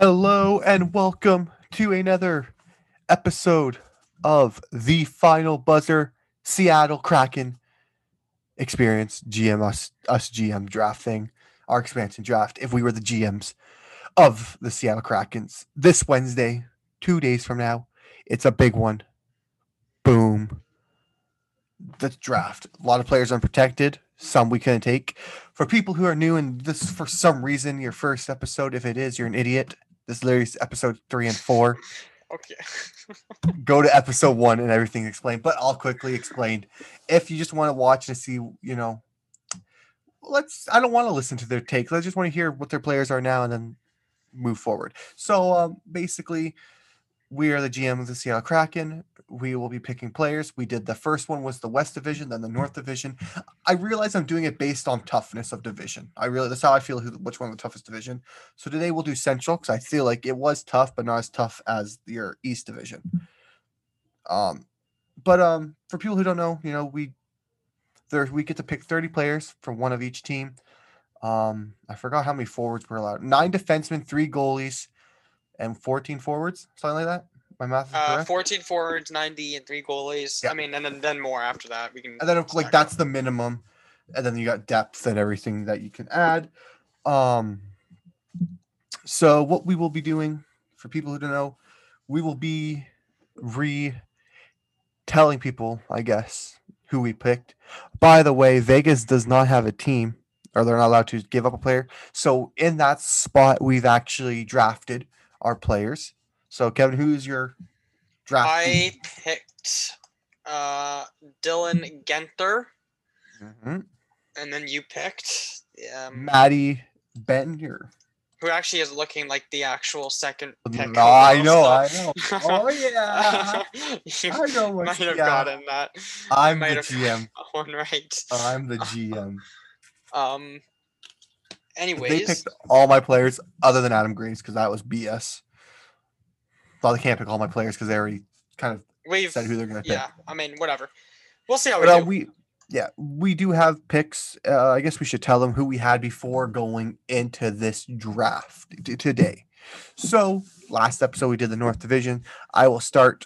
Hello and welcome to another episode of the Final Buzzer Seattle Kraken Experience GM us, us GM draft thing, our expansion draft. If we were the GMs of the Seattle Krakens this Wednesday, two days from now, it's a big one. Boom. The draft. A lot of players unprotected. Some we couldn't take. For people who are new and this for some reason your first episode, if it is, you're an idiot. This is literally episode three and four. Okay. Go to episode one and everything's explained. But I'll quickly explain. If you just want to watch to see, you know, let's. I don't want to listen to their takes. I just want to hear what their players are now and then move forward. So um, basically, we are the GM of the Seattle Kraken. We will be picking players. We did the first one was the West Division, then the North Division. I realize I'm doing it based on toughness of division. I really that's how I feel. Who which one the toughest division? So today we'll do Central because I feel like it was tough, but not as tough as your East Division. Um, but um, for people who don't know, you know we there we get to pick 30 players from one of each team. Um, I forgot how many forwards we're allowed. Nine defensemen, three goalies, and 14 forwards, something like that. My math is Uh, correct. 14 forwards, 90, and three goalies. Yeah. I mean, and then, then more after that. We can. and then like stack that's the minimum and then you got depth and everything that you can add um so what we will be doing for people who don't know we will be re telling people i guess who we picked by the way vegas does not have a team or they're not allowed to give up a player so in that spot we've actually drafted our players so kevin who's your draft I picked uh, Dylan Genter, Mhm. and then you picked um, maddie Bender. who actually is looking like the actual second pick. No, I know, overall, I know. Oh yeah, you I know. might have yeah, gotten that I'm the GM. one right. I'm the GM. Um. They picked all my players other than Adam Graves because that was BS. Thought they can't pick all my players because they already kind of we've said who they're gonna pick. yeah. I mean, whatever. We'll see how we But uh, do. we, yeah, we do have picks. Uh, I guess we should tell them who we had before going into this draft t- today. So last episode we did the North Division. I will start.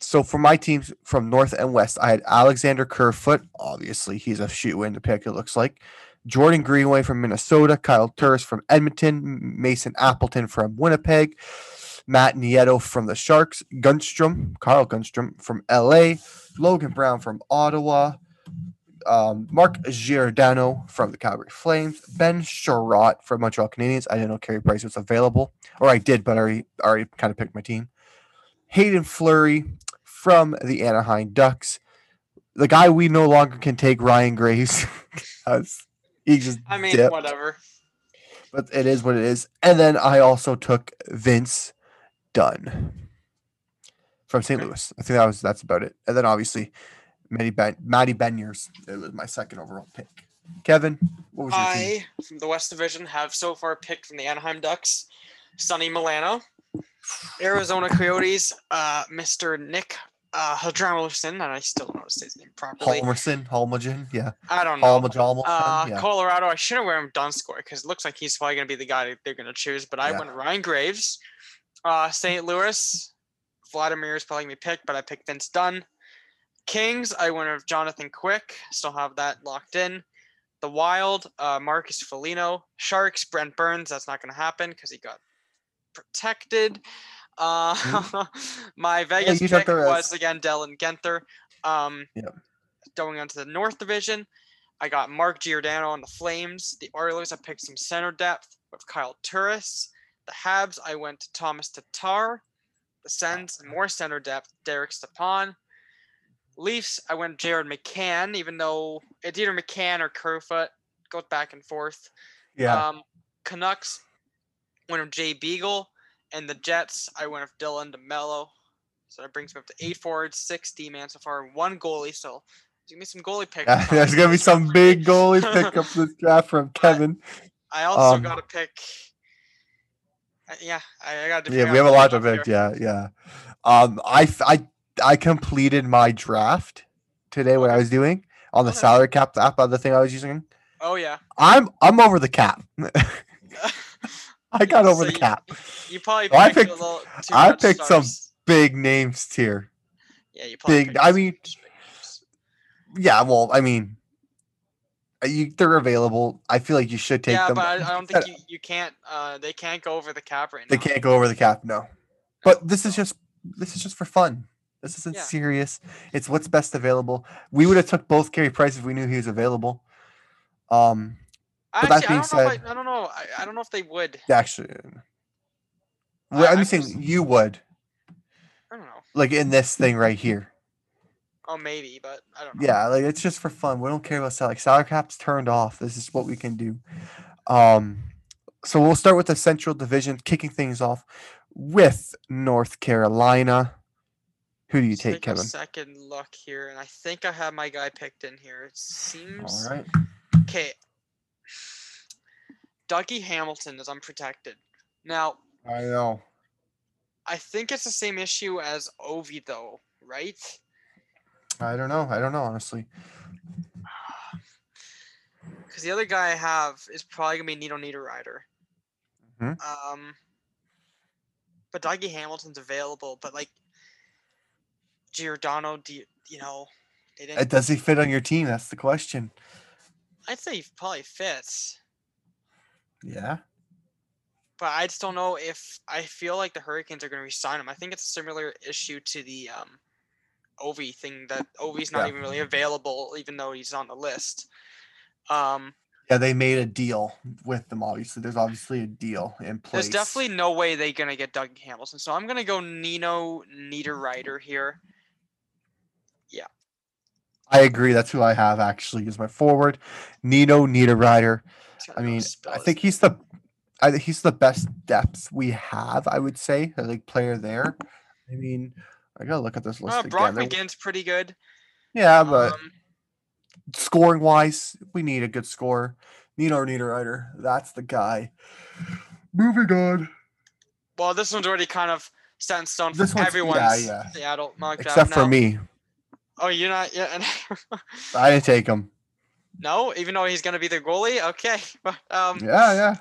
So for my teams from North and West, I had Alexander Kerfoot. Obviously, he's a shoe in to pick. It looks like Jordan Greenway from Minnesota, Kyle Turris from Edmonton, Mason Appleton from Winnipeg, Matt Nieto from the Sharks, Grundstrom, Carl Grundstrom from LA, Logan Brown from Ottawa, um, Mark Giordano from the Calgary Flames, Ben Chiarot from Montreal Canadiens. I didn't know Carey Price was available, or I did, but I already, already kind of picked my team. Haydn Fleury from the Anaheim Ducks. The guy we no longer can take, Ryan Graves, he just I mean, dipped whatever. but it is what it is. And then I also took Vince Dunn from St. Okay. Louis. I think that was that's about it. And then obviously Maddie Ben Matty Beniers. It was my second overall pick. Kevin, what was your team? From the West Division, have so far picked from the Anaheim Ducks, Sonny Milano, Arizona Coyotes, uh, Mr. Nick uh, Hadramerson, and I still don't know say his name properly. Halmerson, Halmagen, yeah. I don't know. Halmajalmal, Uh, yeah. Colorado, I should have wear him Dunskor because it looks like he's probably going to be the guy that they're going to choose, but I Yeah. went Ryan Graves. Uh, St. Louis, Vladimir is probably going to be picked, but I picked Vince Dunn. Kings, I went with Jonathan Quick. Still have that locked in. The Wild, uh, Marcus Foligno. Sharks, Brent Burns. That's not going to happen because he got protected. Uh, my Vegas you took pick the risk. was again Dylan Genther. Um, Yep. Going on to the North Division, I got Mark Giordano on the Flames. The Oilers, I picked some center depth with Kyle Turris. The Habs, I went to Tomas Tatar. The Sens, more center depth, Derek Stepan. Leafs, I went Jared McCann, even though it's either McCann or Kerfoot. Goes back and forth. yeah. Um, Canucks went with Jay Beagle, and the Jets I went with Dylan DeMello. So that brings me up to eight forwards, six D man so far, one goalie. So there's gonna be some goalie picks. Yeah, there's gonna be some big goalie pick up this draft from Kevin. I also um, got to pick. uh, Yeah, I, I got to. Yeah, we have a lot to pick. Yeah, yeah. Um, I I I completed my draft today. What I was doing on the salary cap app, other thing I was using. Oh yeah. I'm I'm over the cap. I got over so the you- cap. You probably I picked, a little too I picked some. Big names here. Yeah, you probably big- picked I mean- big. Yeah, well, I mean, uh, you, they're available. I feel like you should take yeah, them. but I, I don't think you, you can't. Uh, they can't go over the cap right now. They can't go over the cap, no. But this is just this is just for fun. This isn't Yeah. serious. It's what's best available. We would have took both Carey Price if we knew he was available. Um, but that Actually, I being don't know. If said- I, I don't know. I, I don't know if they would. actually, I- well, I'm saying just- you would I don't know. like in this thing right here. Oh, maybe, but I don't know. Yeah, like it's just for fun. We don't care about salary. Salary cap's turned off. This is what we can do. Um, so we'll start with the Central Division, kicking things off with North Carolina. Who do you Let's take, a Kevin? second look here, and I think I have my guy picked in here. It seems All right. okay. Dougie Hamilton is unprotected. Now, I know. I think it's the same issue as Ovi, though, right? I don't know. I don't know honestly. Because the other guy I have is probably gonna be Nito Niederreiter. Mhm. Um, but Dougie Hamilton's available, but like Giordano, do you, you know, they Uh, didn't. Does he fit on your team? That's the question. I'd say he probably fits, Yeah. but I just don't know if I feel like the Hurricanes are gonna resign him. I think it's a similar issue to the um, Ovi thing that Ovi's not Yeah. even really available, even though he's on the list. Um, Yeah, they made a deal with them. Obviously, there's obviously a deal in place. There's definitely no way they're gonna get Doug Hamilton, so I'm gonna go Nino Niederreiter here. I agree. That's who I have actually as my forward. Nino Niederreiter. Just I mean, I think he's the, I think he's the best depth we have. I would say, a like player there. I mean, I gotta look at this name. list Uh, Brock again. There- McGinn's pretty good. Yeah, but Um, scoring wise, we need a good scorer. Nino Niederreiter, that's the guy. Moving on. well, this one's already kind of set in stone for This one's- yeah, everyone's yeah. Seattle mock draft Except for now. me, Oh, you're not yeah. I didn't take him. no, even though he's gonna be the goalie. Okay, but um. Yeah, yeah.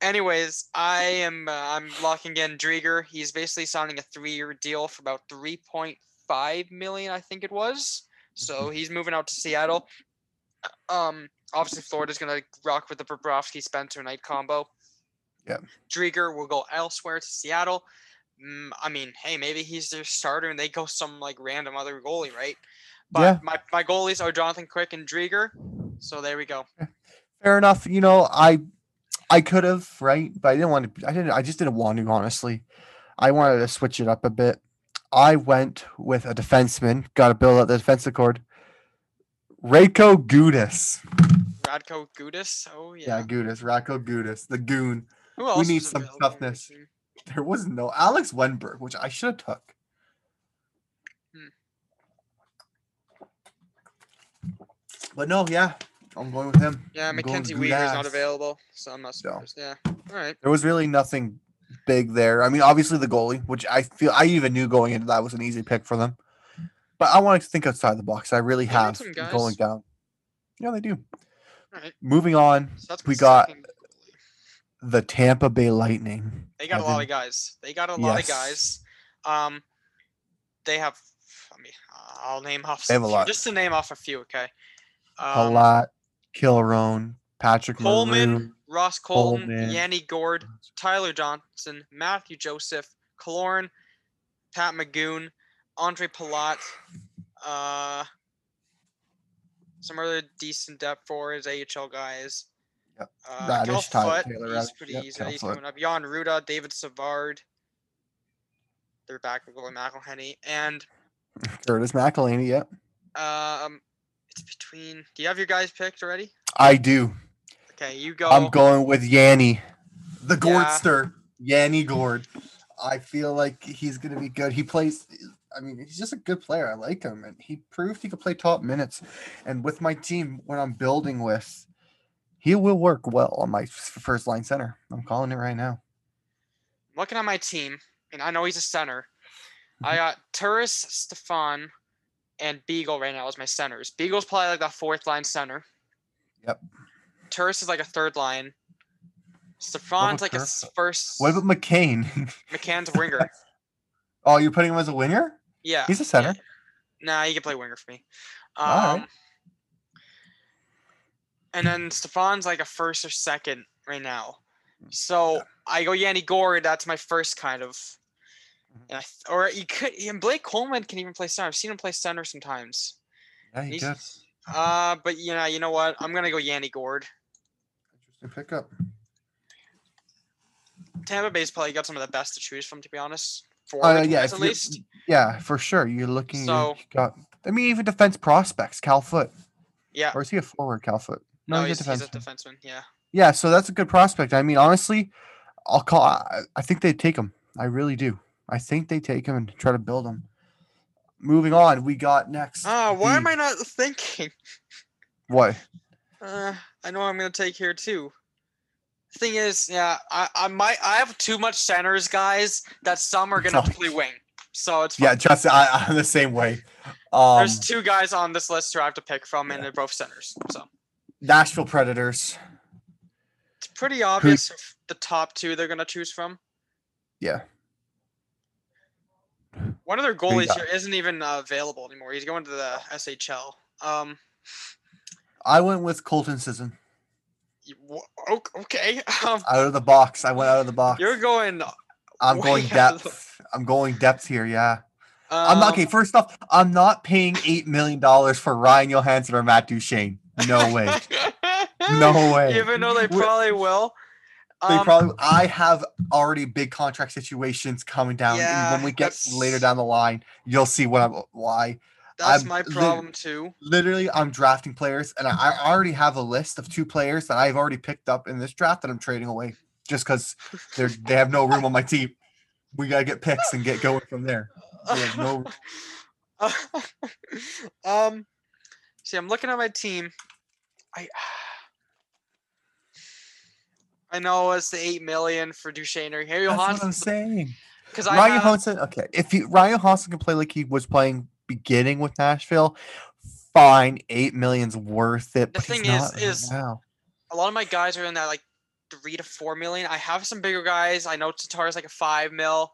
Anyways, I am uh, I'm locking in Driedger. He's basically signing a three-year deal for about 3.5 million, I think it was. So he's moving out to Seattle. Um, obviously Florida's gonna rock with the Bobrovsky Spencer Knight combo. Yeah. Driedger will go elsewhere to Seattle. Mm, I mean, hey, maybe he's their starter and they go some like random other goalie, right? But Yeah. my, my goalies are Jonathan Quick and Driedger. So there we go. Fair enough. You know, I I could have, right? But I didn't want to I didn't I just didn't want to, honestly. I wanted to switch it up a bit. I went with a defenseman, gotta build up the defensive cord. Reiko Gudas. Radko Gudas. Oh Yeah, yeah. Gudas, Rako Gudas, the goon. Who else we need some available on your toughness. There was no Alex Wennberg, which I should have took. But no, yeah, I'm going with him. Yeah, I'm Mackenzie with Weaver's not available, so I'm not No. Yeah. All right. There was really nothing big there. I mean, obviously the goalie, which I feel I even knew going into that was an easy pick for them. But I wanted to think outside the box. I really They have going down. Yeah, they do. All right. Moving on, So We got second the Tampa Bay Lightning. They got a lot of guys. They got a lot Yes. of guys. Um, they have. I mean, I'll name off. They have a lot. Just to name off a few, okay. Um, Palat, Killorn, Patrick Coleman, Maroon. Ross Colton, Coleman. Yanni Gourde, Tyler Johnson, Matthew Joseph, Kaloran, Pat Magoon, Andre Palat, uh, some other decent depth for his AHL guys. Yep. Uh, Raddysh, Tyler Foote, Taylor he's pretty Yep, easy. He's coming up. Jan Rutta, David Savard. They're back with William McElhenney. And Curtis McElhinney. Yep, um, it's between. Do you have your guys picked already? I do. Okay, you go. I'm going with Yanni, the Yeah. Gordster. Yanni Gourde. I feel like he's going to be good. He plays. I mean, he's just a good player. I like him, and he proved he could play top minutes. And with my team, when I'm building with, he will work well on my first line center. I'm calling it right now. looking at my team, and I know he's a center. Mm-hmm. I got Turris, Stefan, and Beagle right now as my centers. Beagle's probably like the fourth line center. Yep. Turris is like a third line. Stefan's like a first. What about McCann? McCann's a winger. oh, you're putting him as a winger? Yeah. He's a center. Nah, he can play winger for me. Um, Alright. And then Stefan's like a first or second right now. Hmm. So I go Yanni Gourde. That's my first kind of. Mhm. And I th- or you could. And Blake Coleman can even play center. I've seen him play center sometimes. Yeah, he He's- did. Uh, but you know, you know what? I'm gonna go Yanni Gourde. Interesting pickup. Tampa Bay's probably got some of the best to choose from, to be honest. For Uh, yeah, if at you're- least. Yeah, for sure. You're looking. So- got. I mean, even defense prospects. Cal Foote, Yeah. or is he a forward? Cal Foote. No, he's, he's, a he's a defenseman. defenseman. Yeah. Yeah, so that's a good prospect. I mean, honestly, I'll call. I, I think they'd take him. I really do. I think they take him and try to build him. Moving on, we got next. Ah, why am I not thinking? What? Uh, I know I'm gonna take here too. Thing is, yeah, I, I might I have too much centers, guys. That some are gonna play wing, so it's fine. Yeah, just I, I'm the same way. Um, There's two guys on this list who I have to pick from, and they're both centers. So Nashville Predators. it's pretty obvious if the top two they're gonna choose from. Yeah. One of their goalies here isn't even uh, available anymore. He's going to the SHL. Um, I went with Colton Sisson. ok- okay. Um, Out of the box. I went out of the box. you're going. I'm going of the- depth. I'm going depth here. Yeah. I'm not okay. um, First off, I'm not paying eight million dollars for Ryan Johansen or Matt Duchene. No way. No way. Even though they probably will. They Um, probably. I have already big contract situations coming down. Yeah, when we get later down the line, you'll see what I'm. Why? That's I'm my problem too. Literally, I'm drafting players, and I, I already have a list of two players that I've already picked up in this draft that I'm trading away just because they're they have no room on my team. We gotta get picks and get going from there. No. um, see, I'm looking at my team. I I know it's the eight million for Duchene or Harry That's what I'm saying. because I Ryan have, Johansen. Okay, if he, Ryan Johansen can play like he was playing beginning with Nashville, fine. Eight million's worth it. The thing is- right is- now. a lot of my guys are in that like three to four million. I have some bigger guys. I know Tatar's like a five mil.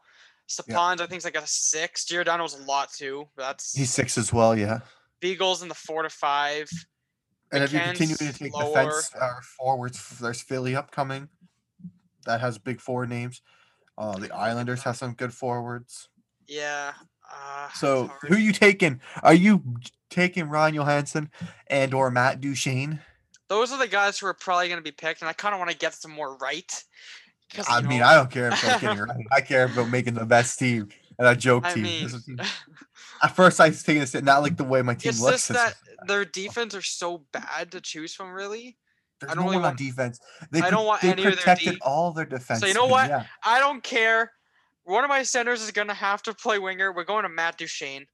Stepan's I think is like a six. Giordano's a lot too. That's He's six as well. Yeah. Beagles in the four to five. And if you continue to take defense or forwards, there's Philly upcoming. That has big forward names. Uh, the Islanders have some good forwards. Yeah. Uh, So who you taking? Are you taking Ryan Johansen and or Matt Duchene? those are the guys who are probably going to be picked, and I kind of want to get some more right. I mean, know, I don't care about getting right. I care about making the best team and a joke I team. mean, At first, I was taking this not like the way my team it's looks. just it's- that their defense are so bad to choose from, really. There's don't no really want- defense. They, I don't want they any of their protected all their defense. So you know what? Yeah. I don't care. One of my centers is going to have to play winger. We're going to Matt Duchene.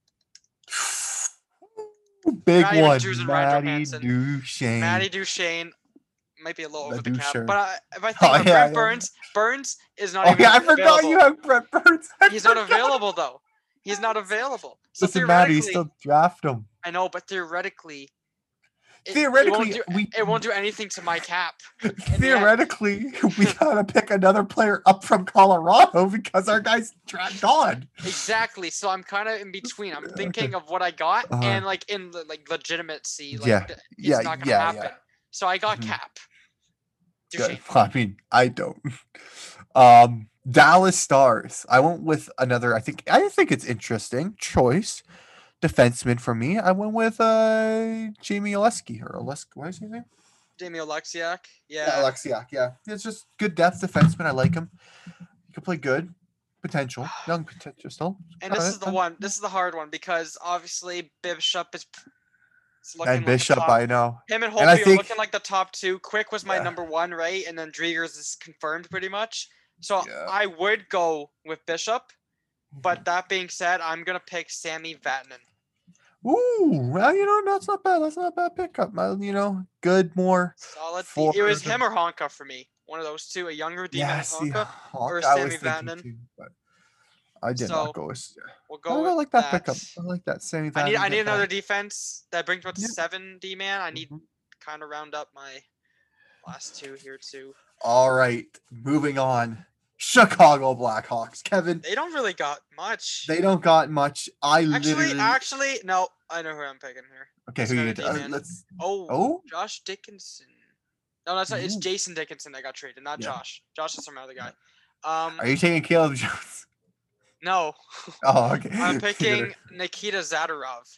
Big even one, Matty. Duchene. Matty Duchene might be a little over the cap, but I, if I think Oh, of yeah, Brent. Burns, Burns is not Oh even yeah, I forgot available. you have Brett Burns. I He's not available though. He's not available. So Listen, Matty, you theoretically, still draft him. I know, but theoretically, it- it won't Theoretically, do- we it won't do anything to my cap. theoretically we gotta pick another player up from Colorado because our guy's dra- gone. Exactly. So I'm kind of in between. I'm thinking of what I got Uh-huh. and like in the, like legitimacy. Like, Yeah, it's yeah, not gonna yeah, happen. yeah. So I got Mhm. cap. Good. I mean, I don't. Um, Dallas Stars. I went with another. I think I think it's interesting choice. Defenseman for me. I went with uh Jamie Oleski or Oleski. What is his name? Jamie Oleksiak. Yeah, Yeah. Oleksiak. Yeah, it's just good depth defenseman. I like him. He could play good. Potential, young potential still. and this is the one. This is the hard one because obviously Bishop is. Looking And like the Bishop, top- I know. Him and and I are think- looking like the top two. Quick was my Yeah. number one, right? And then Driedgers is confirmed pretty much. So Yeah. I would go with Bishop. Mm-hmm. But that being said, I'm gonna pick Sami Vatanen. Ooh, well, you know that's not bad. That's not a bad pickup. Uh, You know, good more. Solid. D- It was Forward. him or Honka for me. One of those two, a younger D Yeah, man see, Honka. or I was Sami thinking Vatanen. too, but I did So, not go with. We'll I, go I like that, pickup. I like that. Sami I need I need another that. defense that brings me up to Yeah. seven D man. I need Mhm. kind of round up my last two here too. All right, moving on. Chicago Blackhawks. Kevin, They don't really got much. they don't got much. I actually, literally actually, no. I know who I'm picking here. okay. it's Who you gonna Uh, let's. Oh, Oh, Josh Dickinson. No, that's not. It's Jason Dickinson that got traded, not Yeah. Josh. Josh is some other guy. Um, are you taking Caleb Jones? No, Oh, okay. I'm picking it. Nikita Zadorov.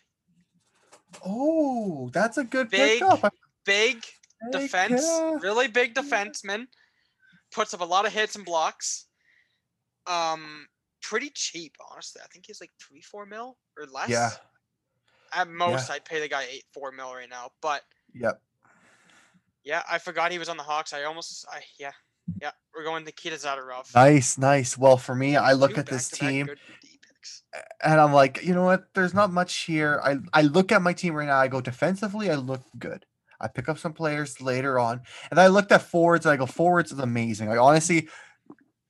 Oh, that's a good Big, pickup. Big think, defense, yeah. really big defenseman. Puts up a lot of hits and blocks. Um, pretty cheap, honestly. I think he's like three, four mil or less. Yeah. At most, I'd pay the guy eight, four mil right now. But Yep. yeah, I forgot he was on the Hawks. I almost, I yeah, yeah. We're going Nikita Zadorov. Nice, nice. Well, for me, I look Two at this team good D picks. and I'm like, you know what? There's not much here. I I look at my team right now. I go defensively, I look good. I pick up some players later on, and I looked at forwards. And I go forwards is amazing. Like honestly,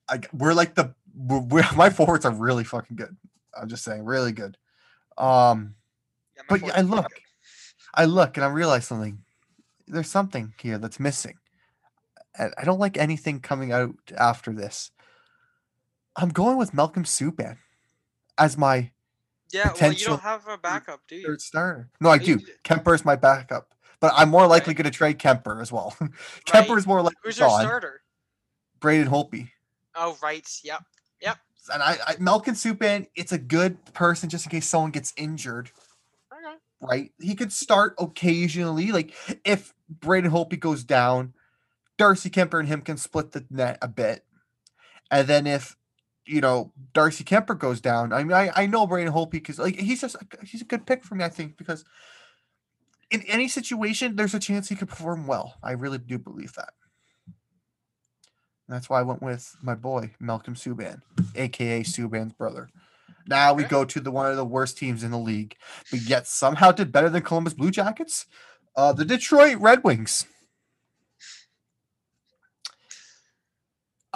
I we're like the we're, we're- my forwards are really fucking good. I'm just saying, really good. Um, Yeah, But I look. I look and I realize something. There's something here that's missing. And I don't like anything coming out after this. I'm going with Malcolm Subban as my Yeah, well, you potential don't have a backup, do you? third starter. No, I do. Kuemper is my backup, but I'm more likely Right. going to trade Kuemper as well. Kuemper is more likely Who's your gone. starter? Braden Holtby. Oh, right. Yep. Yep. And I, I Malcolm Subban, it's a good person just in case someone gets injured. Okay. right? He could start occasionally. Like if Braden Holtby goes down, Darcy Kuemper and him can split the net a bit. And then if you know Darcy Kuemper goes down, I mean I, I know Braden Holtby because like he's just a- he's a good pick for me, I think, because in any situation, there's a chance he could perform well. I really do believe that. And that's why I went with my boy, Malcolm Subban, aka Subban's brother. Now we go to the one of the worst teams in the league, but yet somehow did better than Columbus Blue Jackets. Uh, the Detroit Red Wings.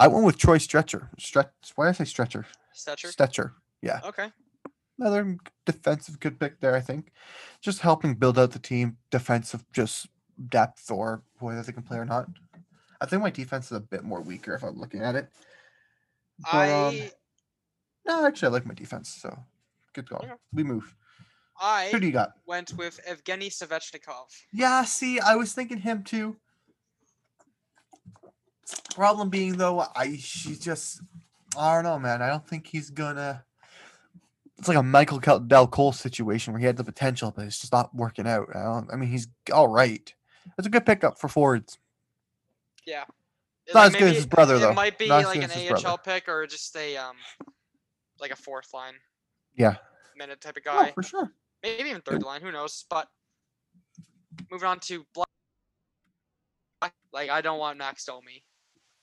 I went with Troy Stretcher. Stretch. Why did I say Stretcher? Stecher. Stecher. Yeah. Okay. Another defensive good pick there, I think. Just helping build out the team, defensive just depth or whether they can play or not. I think my defense is a bit more weaker if I'm looking at it. But, um, I no, actually, I like my defense, so good call. Okay. We move. I Who do you got? went with Evgeny Svechnikov. Yeah, see, I was thinking him too. Problem being though, I she just I don't know, man. I don't think he's gonna. It's like a Michael Dal Colle situation where he had the potential, but it's just not working out. I don't. I mean, he's all right. It's a good pickup for Fords. Yeah. It's not Like, as good as his brother, it though. might be Not like an AHL brother. pick or just a um like a fourth line Yeah, minute type of no, guy. for sure. Maybe even third line, who knows? But moving on to Black like I don't want Max Domi.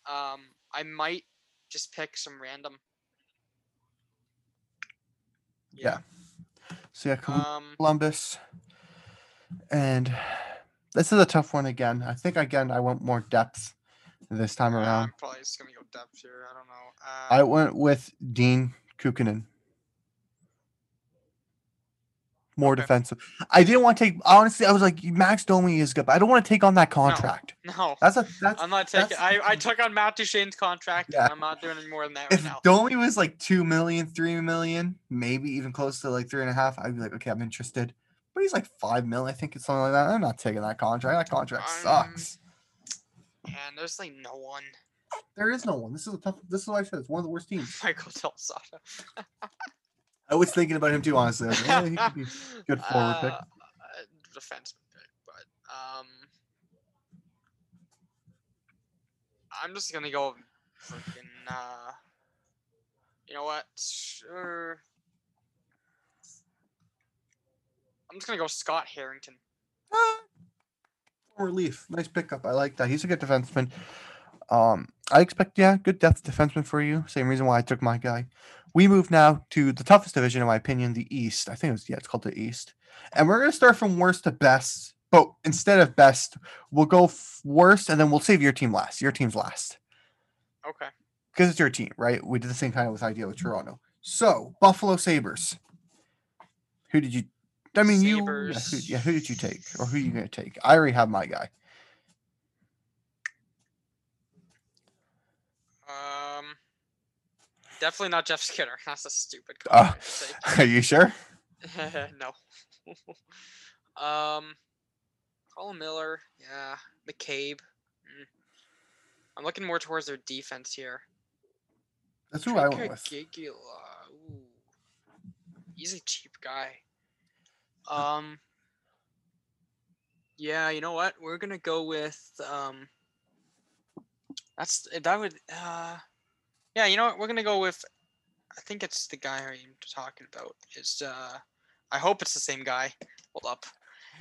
Um I might just pick some random. Yeah. So yeah, Um Columbus, and this is a tough one again. I think again I want more depth this time around. I'm probably just gonna go depth here. I don't know. I Uh, went with Dean Kukkonen. More Okay. defensive. I didn't want to take. Honestly, I was like, Max Domi is good, but I don't want to take on that contract. no. That's a that's. I'm not taking. I, I took on Matt Duchene's contract. Yeah. And I'm not doing any more than that right if now. Domi was like two million, three million, maybe even close to like three and a half, I'd be like, okay, I'm interested. But he's like five mil, I think it's something like that. I'm not taking that contract. That contract Um, sucks. And there's like no one. There is no one. This is a tough. This is what I said. It's one of the worst teams. Michael Del Sata. I was thinking about him too. Honestly, like, "Yeah, he could be good forward pick. Uh, defenseman pick, but um, I'm just gonna go freaking. Uh, you know what? Sure. I'm just gonna go Scott Harrington. Ah, relief. Nice pickup. I like that. He's a good defenseman. Um, I expect yeah, good depth defenseman for you. Same reason why I took my guy. We move now to the toughest division, in my opinion, the East. I think it was yeah, it's called the East, and we're gonna start from worst to best. But instead of best, we'll go f- worst, and then we'll save your team last. Your team's last Okay. because it's your team, right? We did the same kind of with idea with Toronto. So Buffalo Sabres. Who did you? I mean, you. Yeah who, Sabres. yeah, who did you take, or who are you gonna take? I already have my guy. Definitely not Jeff Skinner. That's a stupid say. Are you sure? no. um, Colin Miller, yeah. McCabe. mm. I'm looking more towards their defense here. That's who I went with. Gigula, Ooh. He's a cheap guy. Um. Yeah, you know what? We're gonna go with um. That's that would uh. Yeah, you know what? We're gonna go with. I think it's the guy I'm talking about. Is uh. I hope it's the same guy. Hold up.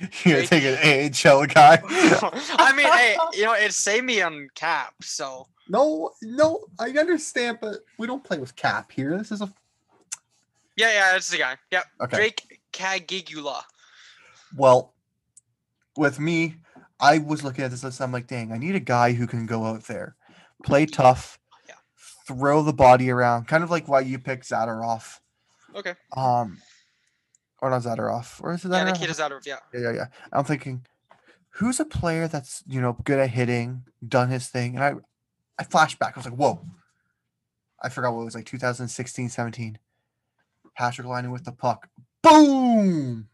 You're Jake- taking an AHL guy. I mean, hey, you know, it's save me on cap, so no, no, I understand, but we don't play with cap here. This is a yeah, yeah, it's the guy. Yep, okay. Drake Caggiula. Well, with me, I was looking at this list. I'm like, dang, I need a guy who can go out there, play tough, Yeah. Throw the body around, kind of like why you picked Zadorov. Okay. Um, or not Zadorov, or is it Yeah, Nikita Zadorov. Yeah. yeah, yeah, yeah. I'm thinking, who's a player that's you know good at hitting, done his thing, and I, I flashed back. I was like, whoa, I forgot what it was like 2016, 17. Patrick lining with the puck, boom,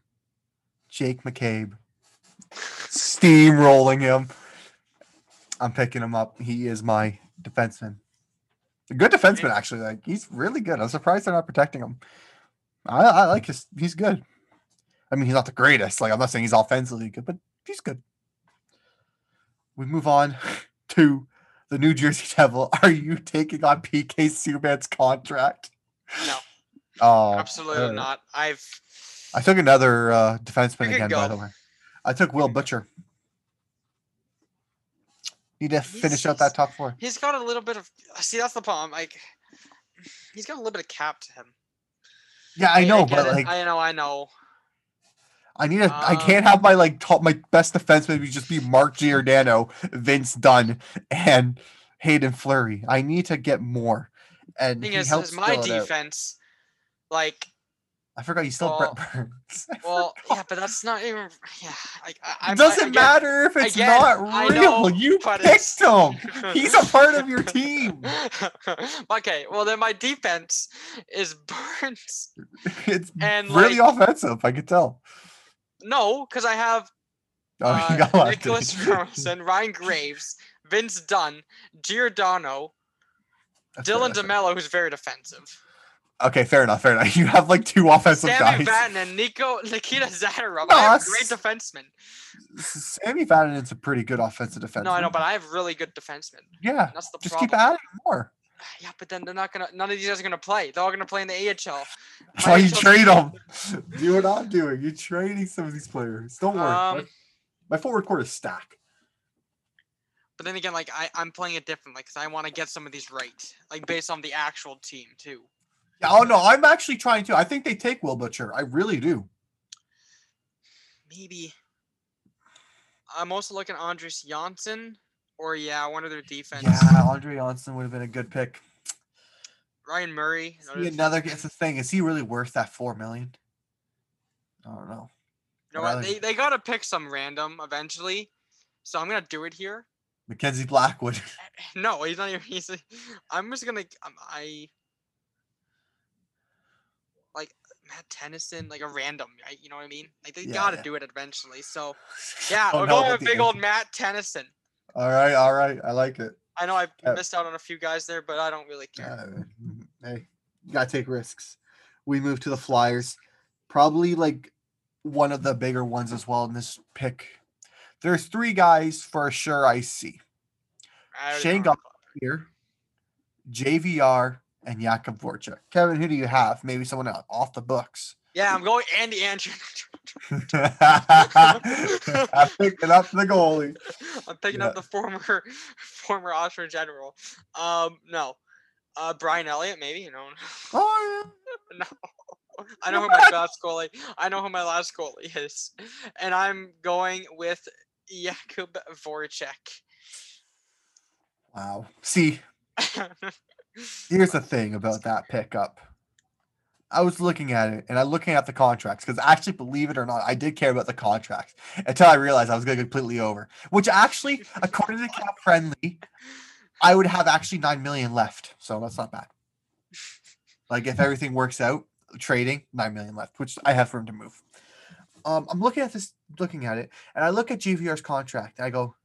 Jake McCabe, steamrolling him. I'm picking him up. He is my defenseman. A good defenseman, actually. Like he's really good. I'm surprised they're not protecting him. I, I like his. He's good. I mean, he's not the greatest. Like I'm not saying he's offensively good, but he's good. We move on to the New Jersey Devil. Are you taking on PK Subban's contract? No. Oh, Absolutely alright. not. I've I took another uh, defenseman again, by the way. I took Will go. Butcher. Need to finish out that top four. he's got a little bit of see that's the problem. Like he's got a little bit of cap to him. Yeah, I know, get but it. like I know, I know. I need a. I Um, can't have my like top my best defenseman be just be Mark Giordano, Vince Dunn, and Haydn Fleury. I need to get more. And Thing he is, helps is my defense, like, I forgot you still well- Brett Burns. Well, yeah, but that's not even. Yeah, like I, it doesn't I, again- matter if it's again, not real. know, you picked him. He's a part of your team. okay, well then my defense is Burns. It's And, really like- offensive. I could tell. No, because I have Oh, uh. Nicholas Ferguson, Ryan Graves, Vince Dunn, Giordano, That's Dylan. DeMello, who's very defensive. Okay, fair enough. Fair enough. You have like two offensive guys. Sami guys. Vatanen, Nico Nikita Zadorov. No, I have great defensemen. Sami Vatanen's a pretty good offensive defenseman. No, I know, but I have really good defensemen. yeah, That's the just problem. keep adding more. Yeah, but then they're not gonna. None of these guys are gonna play. They're all gonna play in the AHL. That's why you trade them. Do what I'm doing. You're trading some of these players. Don't worry. my, Um, my forward court is stack. but then again, like I, I'm playing it differently because I want to get some of these right, like based on the actual team too. Yeah, oh no, I'm actually trying to. I think they take Will Butcher. I really do. Maybe. I'm also looking at Andres Janssen, or yeah, one of their defense. Yeah, Andre Johnson would have been a good pick. Ryan Murray. another another. It's the thing. Is he really worth that four million? I don't know. You know rather-? They they gotta pick some random eventually, so I'm gonna do it here. Mackenzie Blackwood. No, he's not even. He's. I'm just gonna. Um, I. Like Matt Tennyson, like a random, right? You know what I mean? Like they Yeah, gotta yeah. do it eventually. So yeah, Oh, we're no, going with big old Matt Tennyson. All right, all right. I like it. I know I missed out on a few guys there, but I don't really care. Uh, hey, you gotta take risks. We move to the Flyers. Probably like one of the bigger ones as well in this pick. There's three guys for sure I see. I Shane know Here, JVR, and Jakub Voracek. Kevin, who do you have? Maybe someone else off the books. Yeah, I'm going Andy Andrew. I'm picking up the goalie. I'm picking Yeah. up the former former Austrian general. Um, no. Uh, Brian Elliott, maybe. You know. Oh, No. I know who my last goalie. I know who my last goalie is, and I'm going with Jakub Voracek. Wow. See, here's the thing about that pickup. I was looking at it and I'm looking at the contracts because actually, believe it or not, I did care about the contracts until I realized I was going completely over. Which actually, according to Cap Friendly, I would have actually nine million left, so that's not bad. Like if everything works out, trading nine million left, which I have room to move. Um, I'm looking at this, looking at it, and I look at GVR's contract. And I go,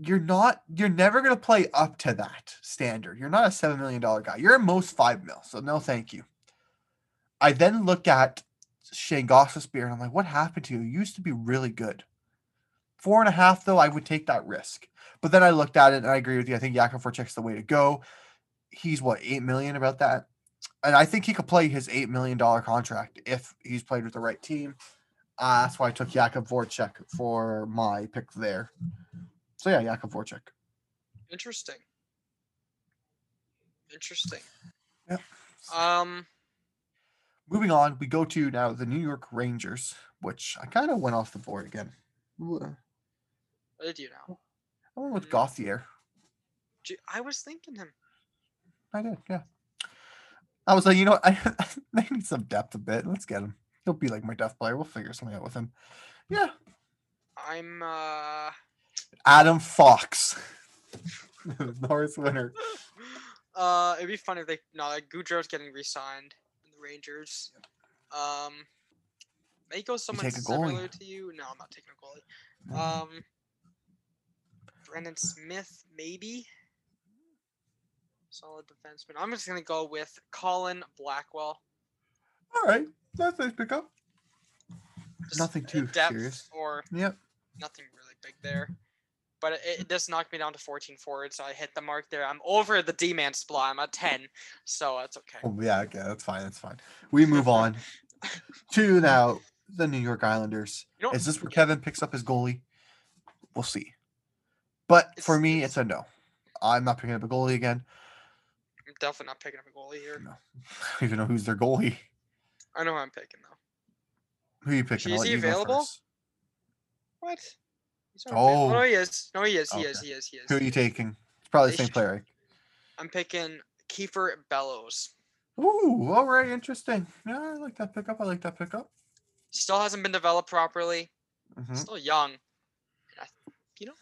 you're not, you're never gonna play up to that standard. You're not a seven million dollar guy. You're most five mil. So no, thank you. I then look at Shayne Gostisbehere and I'm like, what happened to you? You used to be really good. Four and a half, though, I would take that risk. But then I looked at it and I agree with you. I think Jakub Voracek's the way to go. He's what, eight million about that? And I think he could play his eight million dollar contract if he's played with the right team. Uh, that's why I took Jakub Voracek for my pick there. So yeah, Jakub Voracek. Interesting. Interesting. Yeah. Um, Moving on, we go to now the New York Rangers, which I kind of went off the board again. What did you know? I went with Mm. Gauthier. I was thinking him. I did, yeah. I was like, you know. I, I need some depth a bit. Let's get him. He'll be like my depth player. We'll figure something out with him. Yeah. I'm uh Adam Fox. Norris winner. uh it'd be funny if they no like Goudreau's getting re-signed in the Rangers. Um may go someone take a goalie. similar to you. No, I'm not taking a goalie. Um Brendan Smith, maybe. Solid defenseman. I'm just gonna go with Colin Blackwell. All right. That's nice pickup. Just Nothing too serious. or Yep. nothing really big there. But it, it does knock me down to 14 forward, so I hit the mark there. I'm over the D-man split. I'm at 10, so that's okay. Oh, yeah, okay. That's fine. That's fine. We move on to now the New York Islanders. You know, Is this where Kevin picks up his goalie? We'll see. But for me, it's- it's a no. I'm not picking up a goalie again. I'm definitely not picking up a goalie here. No. I don't even know who's their goalie. I know who I'm picking though. Who are you picking? Is he available? What? He's not. Oh. no, he is. No, he is. He Okay. is. He is. He is. Who are you taking? It's probably the They same should- player. I'm picking Kiefer Bellows. Ooh, all right, interesting. Yeah, I like that pickup. I like that pickup. Still hasn't been developed properly. Mhm. Still young. I- You know,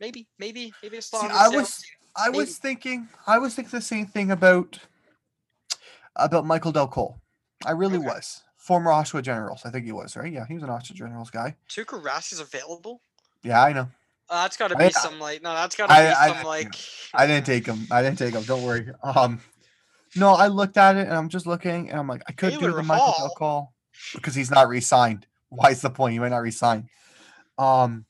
maybe, maybe, maybe a slot. See, I was, team. I Maybe. was thinking, I was thinking the same thing about about Michael Dal Colle. I really Okay. was. Former Oshawa Generals, I think he was, right? Yeah, he was an Oshawa Generals guy. Tuukka Rask is available. Yeah, I know. Uh, that's got to I- be some like no, that's got to I- be I- some like. I didn't take him. I didn't take him. Don't worry. Um, no, I looked at it and I'm just looking and I'm like, I could do the Michael Hall? Cole because he's not re-signed. Why is the point? He might not resign. Um,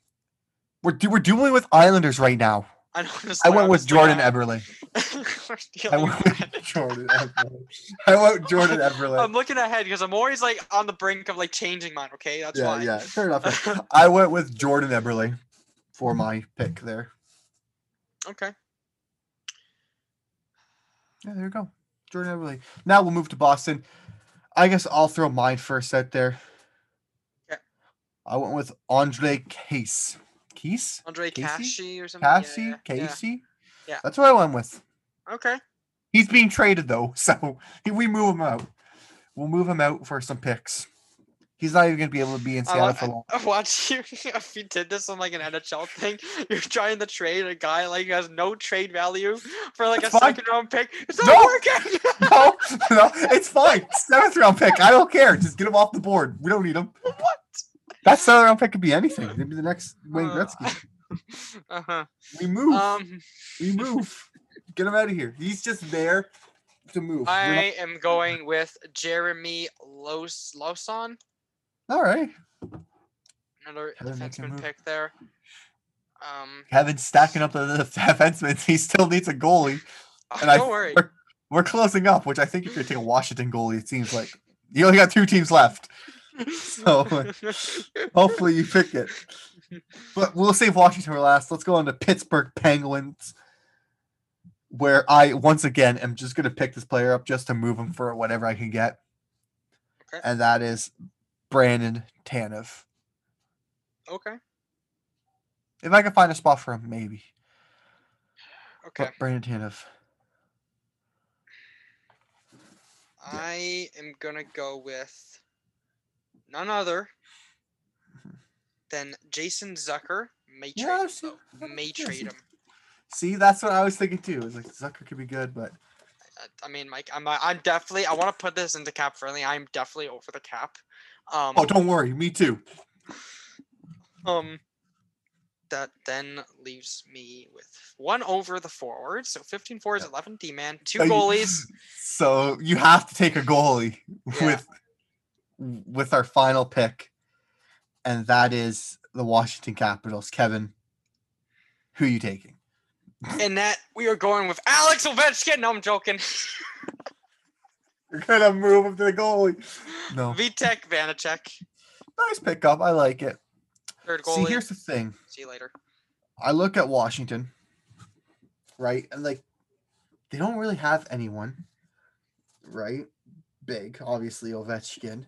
we're do, we're dealing with Islanders right now. I, know, just I went with Jordan looking Eberle. I went with- Jordan Eberle. I went with Jordan Eberle. I'm looking ahead because I'm always like on the brink of like changing mine. Okay, that's yeah, why. yeah, fair enough. I went with Jordan Eberle for my pick there. Okay. Yeah, there you go. Jordan Eberle. Now we'll move to Boston. I guess I'll throw mine first out there. Yeah. I went with Andre Case. Case? Andre Casey? Cassie or something. Cassie? yeah, yeah. Casey? Yeah. That's what I went with. Okay. He's being traded though, so we move him out. We'll move him out for some picks. He's not even gonna be able to be in Seattle for long. I watch you. If you did this on like an NHL thing, you're trying to trade a guy like who has no trade value for like That's a fine. second round pick. It's No! not working. no, no, it's fine. Seventh round pick. I don't care. Just get him off the board. We don't need him. what? That seventh round pick could be anything. Maybe the next Wayne Uh, Gretzky. Uh huh. We move. Um, we move. Get him out of here. He's just there to move. I am going with Jeremy Los Lauzon, all right. another Kevin making a defenseman pick there. Um, Kevin's stacking up the, defensemen. He still needs a goalie. oh, And I don't worry. we're, we're closing up, which I think if you're taking a Washington goalie, it seems like you only got two teams left. So hopefully you pick it. But we'll save Washington for last. Let's go on to Pittsburgh Penguins, where I once again am just gonna pick this player up just to move him for whatever I can get. Okay. And that is Brandon Tanev. okay. If I can find a spot for him, maybe. Okay. But Brandon Tanev. I am gonna go with none other than Jason Zucker. May trade Yeah, him, I've seen- though. May trade see- him. See, that's what I was thinking too. It was like Zucker could be good, but I mean, Mike, I'm I'm definitely I want to put this into cap friendly. I'm definitely over the cap. Um, Oh, don't worry, me too. um, that then leaves me with one over the forwards. So 15 forwards, 11 D man, two goalies. So you have to take a goalie Yeah. with with our final pick, and that is the Washington Capitals. Kevin, who are you taking? In that, we are going with Alex Ovechkin. No, I'm joking. You're gonna move him to the goalie. No, Vitek Vanecek, nice pickup. I like it. third See, here's the thing. See you later. I look at Washington, right, and like they don't really have anyone, right? Big, obviously Ovechkin.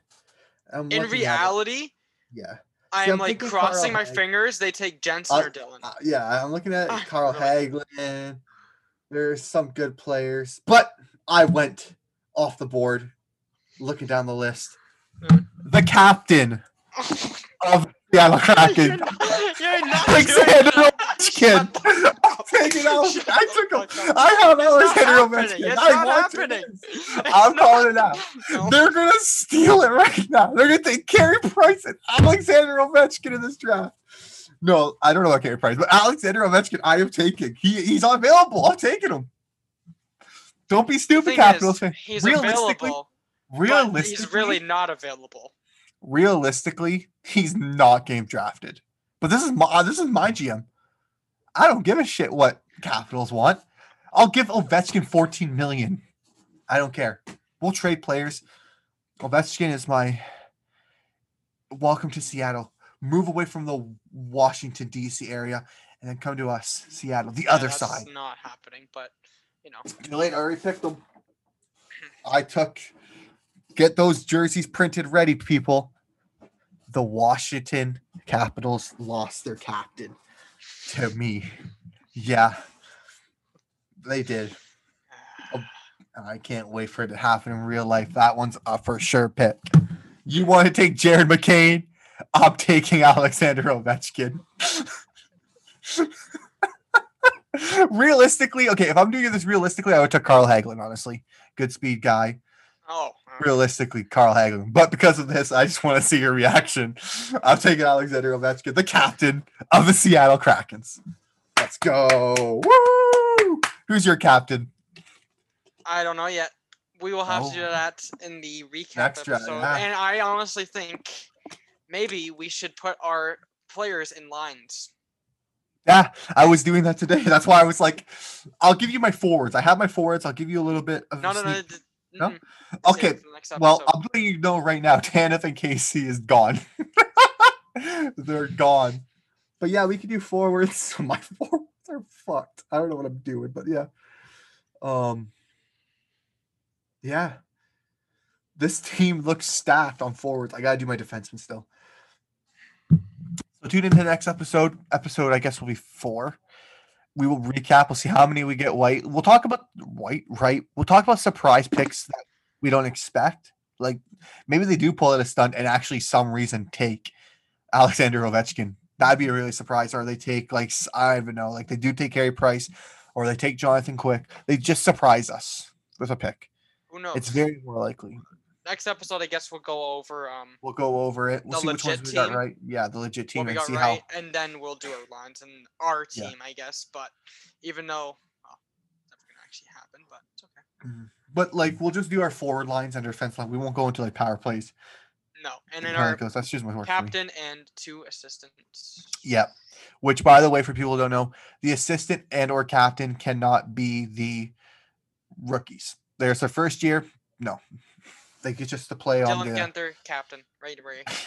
I'm In looking at it- reality, yeah, I'm, I'm like thinking Carl crossing my Hagelin. fingers. They take Jensen Uh, or Dylan. uh, yeah, I'm looking at Carl really? Hagelin. There's some good players, but I went off the board, looking down the list. Mm. The captain of the Seattle Kraken, you're not, you're not Alexander. Ovechkin. Shut the fuck Take it up. out. I took him. I have Alexander. Ovechkin. It's I not happening. It's I'm not- calling it out. No. They're gonna steal it right now. They're gonna take Carey Price and Alexander Ovechkin in this draft. No, I don't know about Carey Price, but Alexander Ovechkin, I am taking. He he's available. I'm taking him. Don't be stupid, Capitals is, fan. he's Realistically- available. Realistically, he's really not available. realistically, he's not game drafted. But this is my this is my GM. I don't give a shit what Capitals want. I'll give Ovechkin 14 million. I don't care. We'll trade players. Ovechkin is my welcome to Seattle. Move away from the Washington D.C. area and then come to us, Seattle, the Yeah, other that's side. Not happening, but you know. Too late. I already picked them. I took. Get those jerseys printed ready, people. The Washington Capitals lost their captain to me. Yeah, they did. And I can't wait for it to happen in real life. That one's a for sure pick. You want to take Jared McCann? I'm taking Alexander Ovechkin. realistically, okay, if I'm doing this realistically, I would take Carl Hagelin, honestly. Good speed guy. Oh, Realistically, Carl Hagelin. But because of this, I just want to see your reaction. I'm taking Alexander Ovechkin, the captain of the Seattle Krakens. Let's go. Woo! Who's your captain? I don't know yet. We will have to do Oh. that in the recap Next episode. yeah. And I honestly think maybe we should put our players in lines. Yeah, I was doing that today. That's why I was like, I'll give you my forwards. I have my forwards. I'll give you a little bit of No, no, no. No? it Okay, for the next Well. I'm letting you know right now, Tanith and Casey is gone. They're gone. But yeah, we can do forwards. My forwards are fucked. I don't know what I'm doing, but yeah. Um Yeah. This team looks stacked on forwards. I gotta do my defenseman still. So tune into the next episode. Episode, I guess, will be four. We will recap. We'll see how many we get white. We'll talk about white, right? We'll talk about surprise picks that we don't expect. Like maybe they do pull it a stunt and actually some reason take Alexander Ovechkin. That'd be a really surprise. Or they take like I don't even know, like they do take Carey Price, or they take Jonathan Quick. They just surprise us with a pick. Who knows? It's very more likely. Next episode, I guess we'll go over um We'll go over it. We'll see which ones legit we got team. right. Yeah, the legit team what we and got see right, and then we'll do our lines and our Yeah. team, I guess. But even though well, that's gonna actually happen, but it's okay. But like we'll just do our forward lines and our defense line. We won't go into like power plays. No, and then Kinda our those. That's just my captain and two assistants. Yep. Which, by the way, for people who don't know, the assistant and or captain cannot be the rookies. There's their first year. No, they get just to play on Dylan the. Genther, captain, ready to break.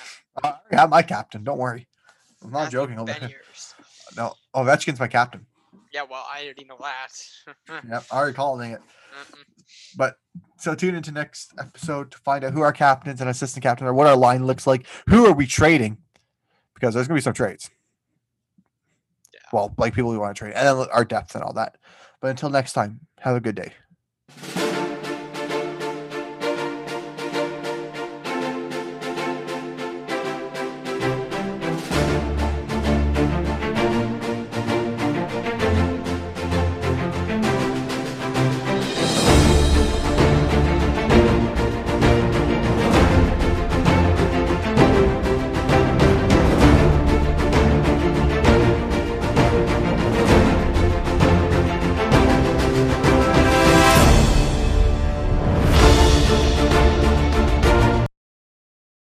Uh, I have my captain. Don't worry. I'm not joking. Ben years. No, oh, Ovechkin's my captain. Yeah, well, I already know that. Yep, I already calling it. Mm-mm. But so tune into next episode to find out who our captains and assistant captains are, what our line looks like, who are we trading, because there's gonna be some trades. Yeah. Well, like people we want to trade, and then our depth and all that. But until next time, have a good day.